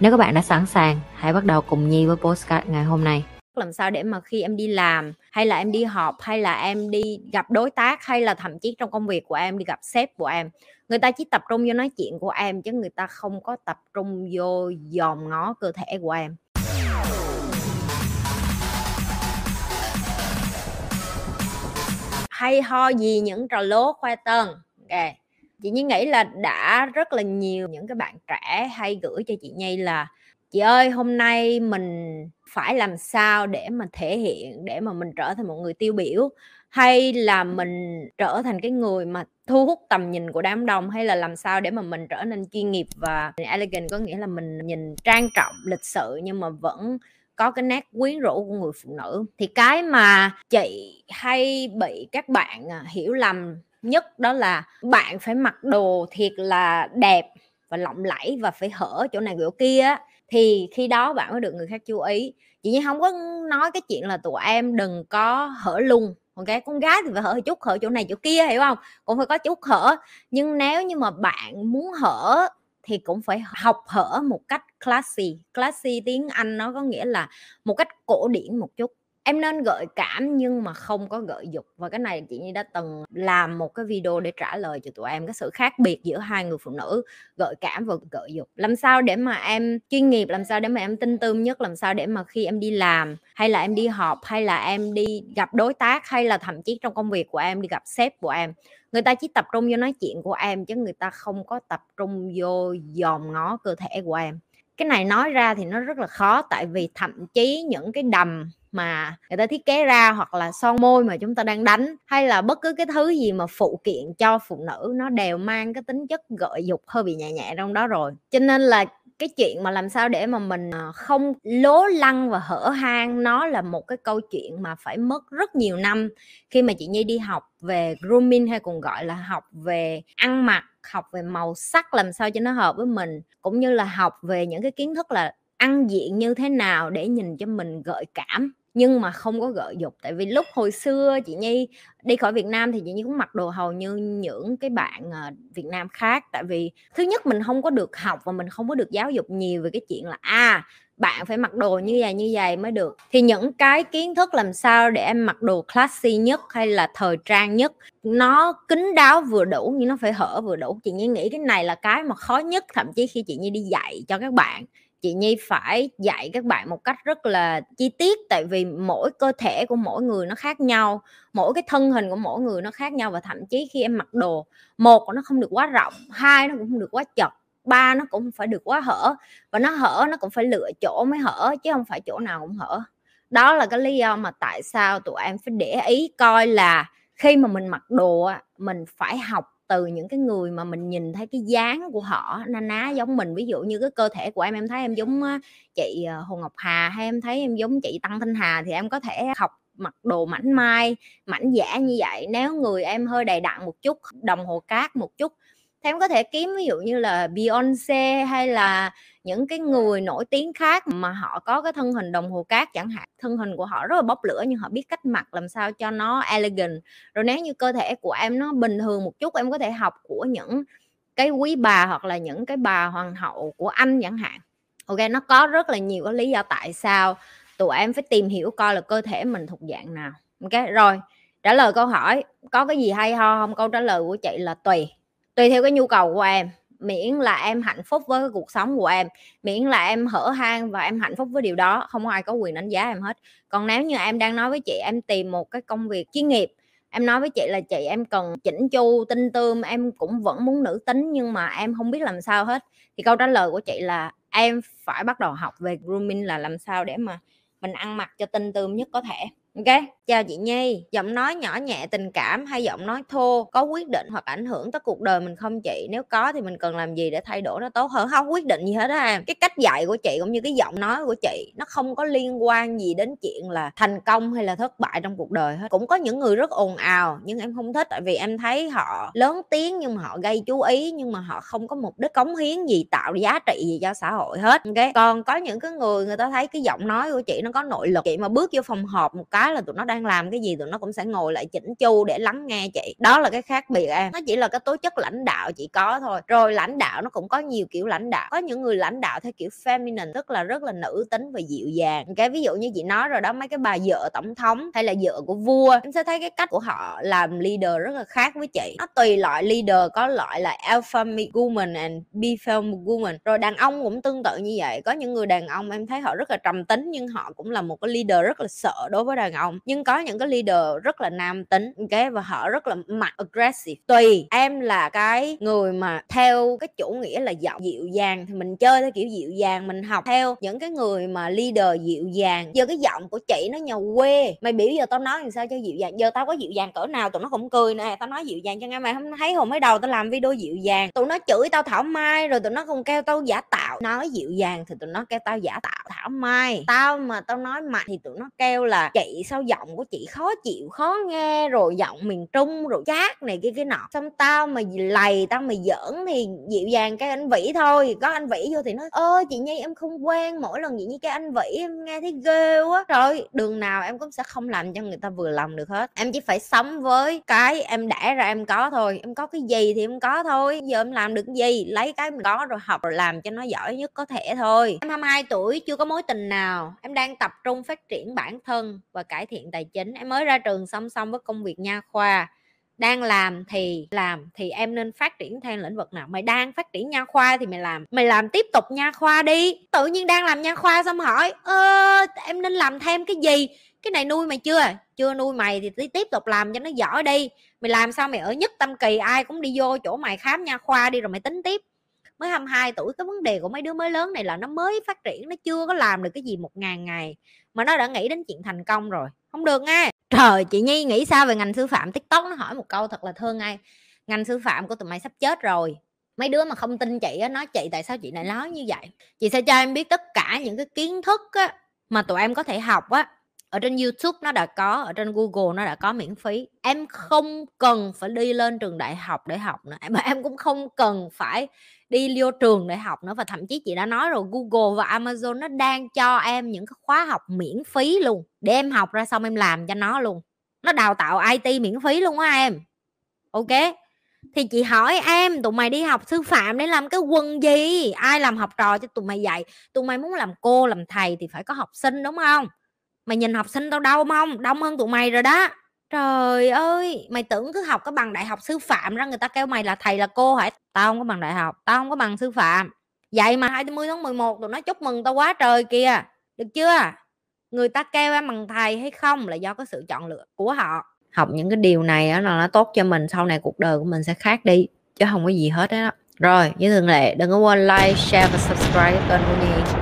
Nếu các bạn đã sẵn sàng, hãy bắt đầu cùng Nhi với postcard ngày hôm nay. Làm sao để mà khi em đi làm hay là em đi họp hay là em đi gặp đối tác hay là thậm chí trong công việc của em đi gặp sếp của em người ta chỉ tập trung vô nói chuyện của em chứ người ta không có tập trung vô dòm ngó cơ thể của em. Hay ho gì những trò lố khoe tân. Okay chị nhi nghĩ là đã rất là nhiều những cái bạn trẻ hay gửi cho chị nhi là chị ơi hôm nay mình phải làm sao để mà thể hiện để mà mình trở thành một người tiêu biểu? Hay là mình trở thành cái người mà thu hút tầm nhìn của đám đông? Hay là làm sao để mà mình trở nên chuyên nghiệp và elegant? Có nghĩa là mình nhìn trang trọng lịch sự nhưng mà vẫn có cái nét quyến rũ của người phụ nữ. Thì cái mà chị hay bị các bạn à, hiểu lầm nhất đó là bạn phải mặc đồ thiệt là đẹp và lộng lẫy và phải hở chỗ này chỗ kia thì khi đó bạn mới được người khác chú ý. Chị như không có nói cái chuyện là tụi em đừng có hở lung ok? Con gái thì phải hở chút, hở chỗ này chỗ kia, hiểu không? Cũng phải có chút hở. Nhưng nếu như mà bạn muốn hở thì cũng phải học hở một cách classy. Classy tiếng anh nó có nghĩa là một cách cổ điển một chút em nên gợi cảm nhưng mà không có gợi dục. Và cái này chị Nhi đã từng làm một cái video để trả lời cho tụi em cái sự khác biệt giữa hai người phụ nữ, gợi cảm và gợi dục. Làm sao để mà em chuyên nghiệp, làm sao để mà em tin tươm nhất, làm sao để mà khi em đi làm, hay là em đi họp, hay là em đi gặp đối tác, hay là thậm chí trong công việc của em, đi gặp sếp của em, người ta chỉ tập trung vô nói chuyện của em chứ người ta không có tập trung vô dòm ngó cơ thể của em. Cái này nói ra thì nó rất là khó, tại vì thậm chí những cái đầm mà người ta thiết kế ra hoặc là son môi mà chúng ta đang đánh, hay là bất cứ cái thứ gì mà phụ kiện cho phụ nữ, nó đều mang cái tính chất gợi dục hơi bị nhẹ nhẹ trong đó rồi. Cho nên là cái chuyện mà làm sao để mà mình ờ, không lố lăng và hở hang nó là một cái câu chuyện mà phải mất rất nhiều năm. Khi mà chị Nhi đi học về grooming hay còn gọi là học về ăn mặc, học về màu sắc làm sao cho nó hợp với mình, cũng như là học về những cái kiến thức là ăn diện như thế nào để nhìn cho mình gợi cảm nhưng mà không có gợi dục. Tại vì lúc hồi xưa chị Nhi đi khỏi Việt Nam thì chị Nhi cũng mặc đồ hầu như những cái bạn ờ, Việt Nam khác. Tại vì thứ nhất mình không có được học và mình không có được giáo dục nhiều về cái chuyện là à bạn phải mặc đồ như vậy như vậy mới được. Thì những cái kiến thức làm sao để em mặc đồ classy nhất hay là thời trang nhất, nó kín đáo vừa đủ nhưng nó phải hở vừa đủ. Chị Nhi nghĩ cái này là cái mà khó nhất. Thậm chí khi chị Nhi đi dạy cho các bạn chị Nhi phải dạy các bạn một cách rất là chi tiết, tại vì mỗi cơ thể của mỗi người nó khác nhau, mỗi cái thân hình của mỗi người nó khác nhau và thậm chí khi em mặc đồ, một nó không được quá rộng, hai nó cũng không được quá chật, ba nó cũng phải được quá hở và nó hở nó cũng phải lựa chỗ mới hở chứ không phải chỗ nào cũng hở. Đó là cái lý do mà tại sao tụi em phải để ý coi là khi mà mình mặc đồ mình phải học từ những cái người mà mình nhìn thấy cái dáng của họ na ná giống mình. Ví dụ như cái cơ thể của em em thấy em giống chị ờ, Hồ Ngọc Hà, hay em thấy em giống chị Tăng Thanh Hà thì em có thể học mặc đồ mảnh mai, mảnh giả như vậy. Nếu người em hơi đầy đặn một chút, đồng hồ cát một chút, thì em có thể kiếm ví dụ như là Beyonce hay là những cái người nổi tiếng khác mà họ có cái thân hình đồng hồ cát chẳng hạn, thân hình của họ rất là bốc lửa nhưng họ biết cách mặc làm sao cho nó elegant. Rồi nếu như cơ thể của em nó bình thường một chút, em có thể học của những cái quý bà hoặc là những cái bà hoàng hậu của anh chẳng hạn. Ok, nó có rất là nhiều cái lý do tại sao tụi em phải tìm hiểu coi là cơ thể mình thuộc dạng nào. Ok, rồi, trả lời câu hỏi, có cái gì hay ho? Không, câu trả lời của chị là tùy tùy theo cái nhu cầu của em miễn là em hạnh phúc với cái cuộc sống của em, miễn là em hở hang và em hạnh phúc với điều đó, không có ai có quyền đánh giá em hết. Còn nếu như em đang nói với chị em tìm một cái công việc chuyên nghiệp, em nói với chị là chị em cần chỉnh chu, tinh tươm, em cũng vẫn muốn nữ tính nhưng mà em không biết làm sao hết, thì câu trả lời của chị là em phải bắt đầu học về grooming là làm sao để mà mình ăn mặc cho tinh tươm nhất có thể, ok? Chào chị nhi, giọng nói nhỏ nhẹ, tình cảm hay giọng nói thô, có quyết định hoặc ảnh hưởng tới cuộc đời mình không chị? Nếu có thì mình cần làm gì để thay đổi nó tốt hơn? Không quyết định gì hết á em. Cái cách dạy của chị cũng như cái giọng nói của chị, nó không có liên quan gì đến chuyện là thành công hay là thất bại trong cuộc đời hết. Cũng có những người rất ồn ào, nhưng em không thích, tại vì em thấy họ lớn tiếng nhưng mà họ gây chú ý, nhưng mà họ không có mục đích cống hiến gì, tạo giá trị gì cho xã hội hết. Ok còn có những cái người người ta thấy cái giọng nói của chị nó có nội lực. Chị mà bước vô phòng họp một cái là tụi nó đang làm cái gì tụi nó cũng sẽ ngồi lại chỉnh chu để lắng nghe chị. Đó là cái khác biệt em. Nó chỉ là cái tố chất lãnh đạo chị có thôi. Rồi lãnh đạo nó cũng có nhiều kiểu lãnh đạo. Có những người lãnh đạo theo kiểu feminine, tức là rất là nữ tính và dịu dàng. Cái ví dụ như chị nói rồi đó, mấy cái bà vợ tổng thống hay là vợ của vua, em sẽ thấy cái cách của họ làm leader rất là khác với chị. Nó tùy loại leader, có loại là alpha woman and beta woman. Rồi đàn ông cũng tương tự như vậy. Có những người đàn ông em thấy họ rất là trầm tính, nhưng họ cũng là một cái leader rất là sợ đối với đàn ông. Nhưng có những cái leader rất là nam tính ok và họ rất là mặt aggressive. Tùy, em là cái người mà theo cái chủ nghĩa là giọng dịu dàng, thì mình chơi theo kiểu dịu dàng, mình học theo những cái người mà leader dịu dàng. Giờ cái giọng của chị nó nhà quê. Mày biểu giờ tao nói làm sao cho dịu dàng, giờ tao có dịu dàng cỡ nào tụi nó cũng cười nè, tao nói dịu dàng cho nghe, mày không thấy hồi mới đầu tao làm video dịu dàng. Tụi nó chửi tao thảo mai rồi tụi nó còn kêu tao giả tạo. Nói dịu dàng thì tụi nó kêu tao giả tạo thảo mai. Tao mà tao nói mạnh thì tụi nó kêu là chị sao giọng của chị khó chịu, khó nghe, rồi giọng miền trung, rồi chát này kia cái nọ. Xong tao mà lầy, tao mà giỡn thì dịu dàng cái anh vĩ thôi. Có anh vĩ vô thì nói, ơ, chị nhi, em không quen mỗi lần vậy như cái anh vĩ, em nghe thấy ghê quá. Rồi đường nào em cũng sẽ không làm cho người ta vừa lòng được hết. Em chỉ phải sống với cái em đẻ ra em có thôi. Em có cái gì thì em có thôi. Giờ em làm được gì? Lấy cái mình có rồi học rồi làm cho nó giỏi nhất có thể thôi. Em 22 tuổi, chưa có mối tình nào. Em đang tập trung phát triển bản thân và cải thiện tài chính, em mới ra trường song song với công việc nha khoa. Đang làm thì làm, thì em nên phát triển theo lĩnh vực nào? Mày đang phát triển nha khoa thì mày làm mày làm tiếp tục nha khoa đi. Tự nhiên đang làm nha khoa xong hỏi, ơ, em nên làm thêm cái gì? Cái này nuôi mày chưa? Chưa nuôi mày thì tiếp tục làm cho nó giỏi đi. Mày làm sao mày ở nhất tâm kỳ, ai cũng đi vô chỗ mày khám nha khoa đi rồi mày tính tiếp. Mới 22 tuổi, cái vấn đề của mấy đứa mới lớn này là nó mới phát triển, nó chưa có làm được cái gì một ngàn ngày mà nó đã nghĩ đến chuyện thành công rồi. Không được nghe. Trời, chị nhi nghĩ sao về ngành sư phạm? Tiktok nó hỏi một câu thật là thương ai ngành sư phạm của tụi mày sắp chết rồi. Mấy đứa mà không tin chị á, nói chị tại sao chị lại nói như vậy? Chị sẽ cho em biết tất cả những cái kiến thức á mà tụi em có thể học á ở trên YouTube nó đã có, ở trên Google nó đã có miễn phí. Em không cần phải đi lên trường đại học để học nữa. Mà em cũng không cần phải đi vô trường để học nữa và thậm chí chị đã nói rồi, Google và Amazon nó đang cho em những cái khóa học miễn phí luôn. Để em học ra xong em làm cho nó luôn. Nó đào tạo IT miễn phí luôn á em. Ok? Thì chị hỏi em, tụi mày đi học sư phạm để làm cái quần gì? Ai làm học trò cho tụi mày dạy? Tụi mày muốn làm cô, làm thầy thì phải có học sinh, đúng không? Mày nhìn học sinh tao đông không đông hơn tụi mày rồi đó. Trời ơi, mày tưởng cứ học cái bằng đại học sư phạm ra, người ta kêu mày là thầy là cô hả? Tao không có bằng đại học, tao không có bằng sư phạm. Vậy mà 20 tháng 11 tụi nó chúc mừng tao quá trời kìa, được chưa? Người ta kêu em bằng thầy hay không là do cái sự chọn lựa của họ. Học những cái điều này á là nó tốt cho mình, sau này cuộc đời của mình sẽ khác đi, chứ không có gì hết đó rồi như thường lệ, đừng có quên like, share và subscribe kênh của nhi.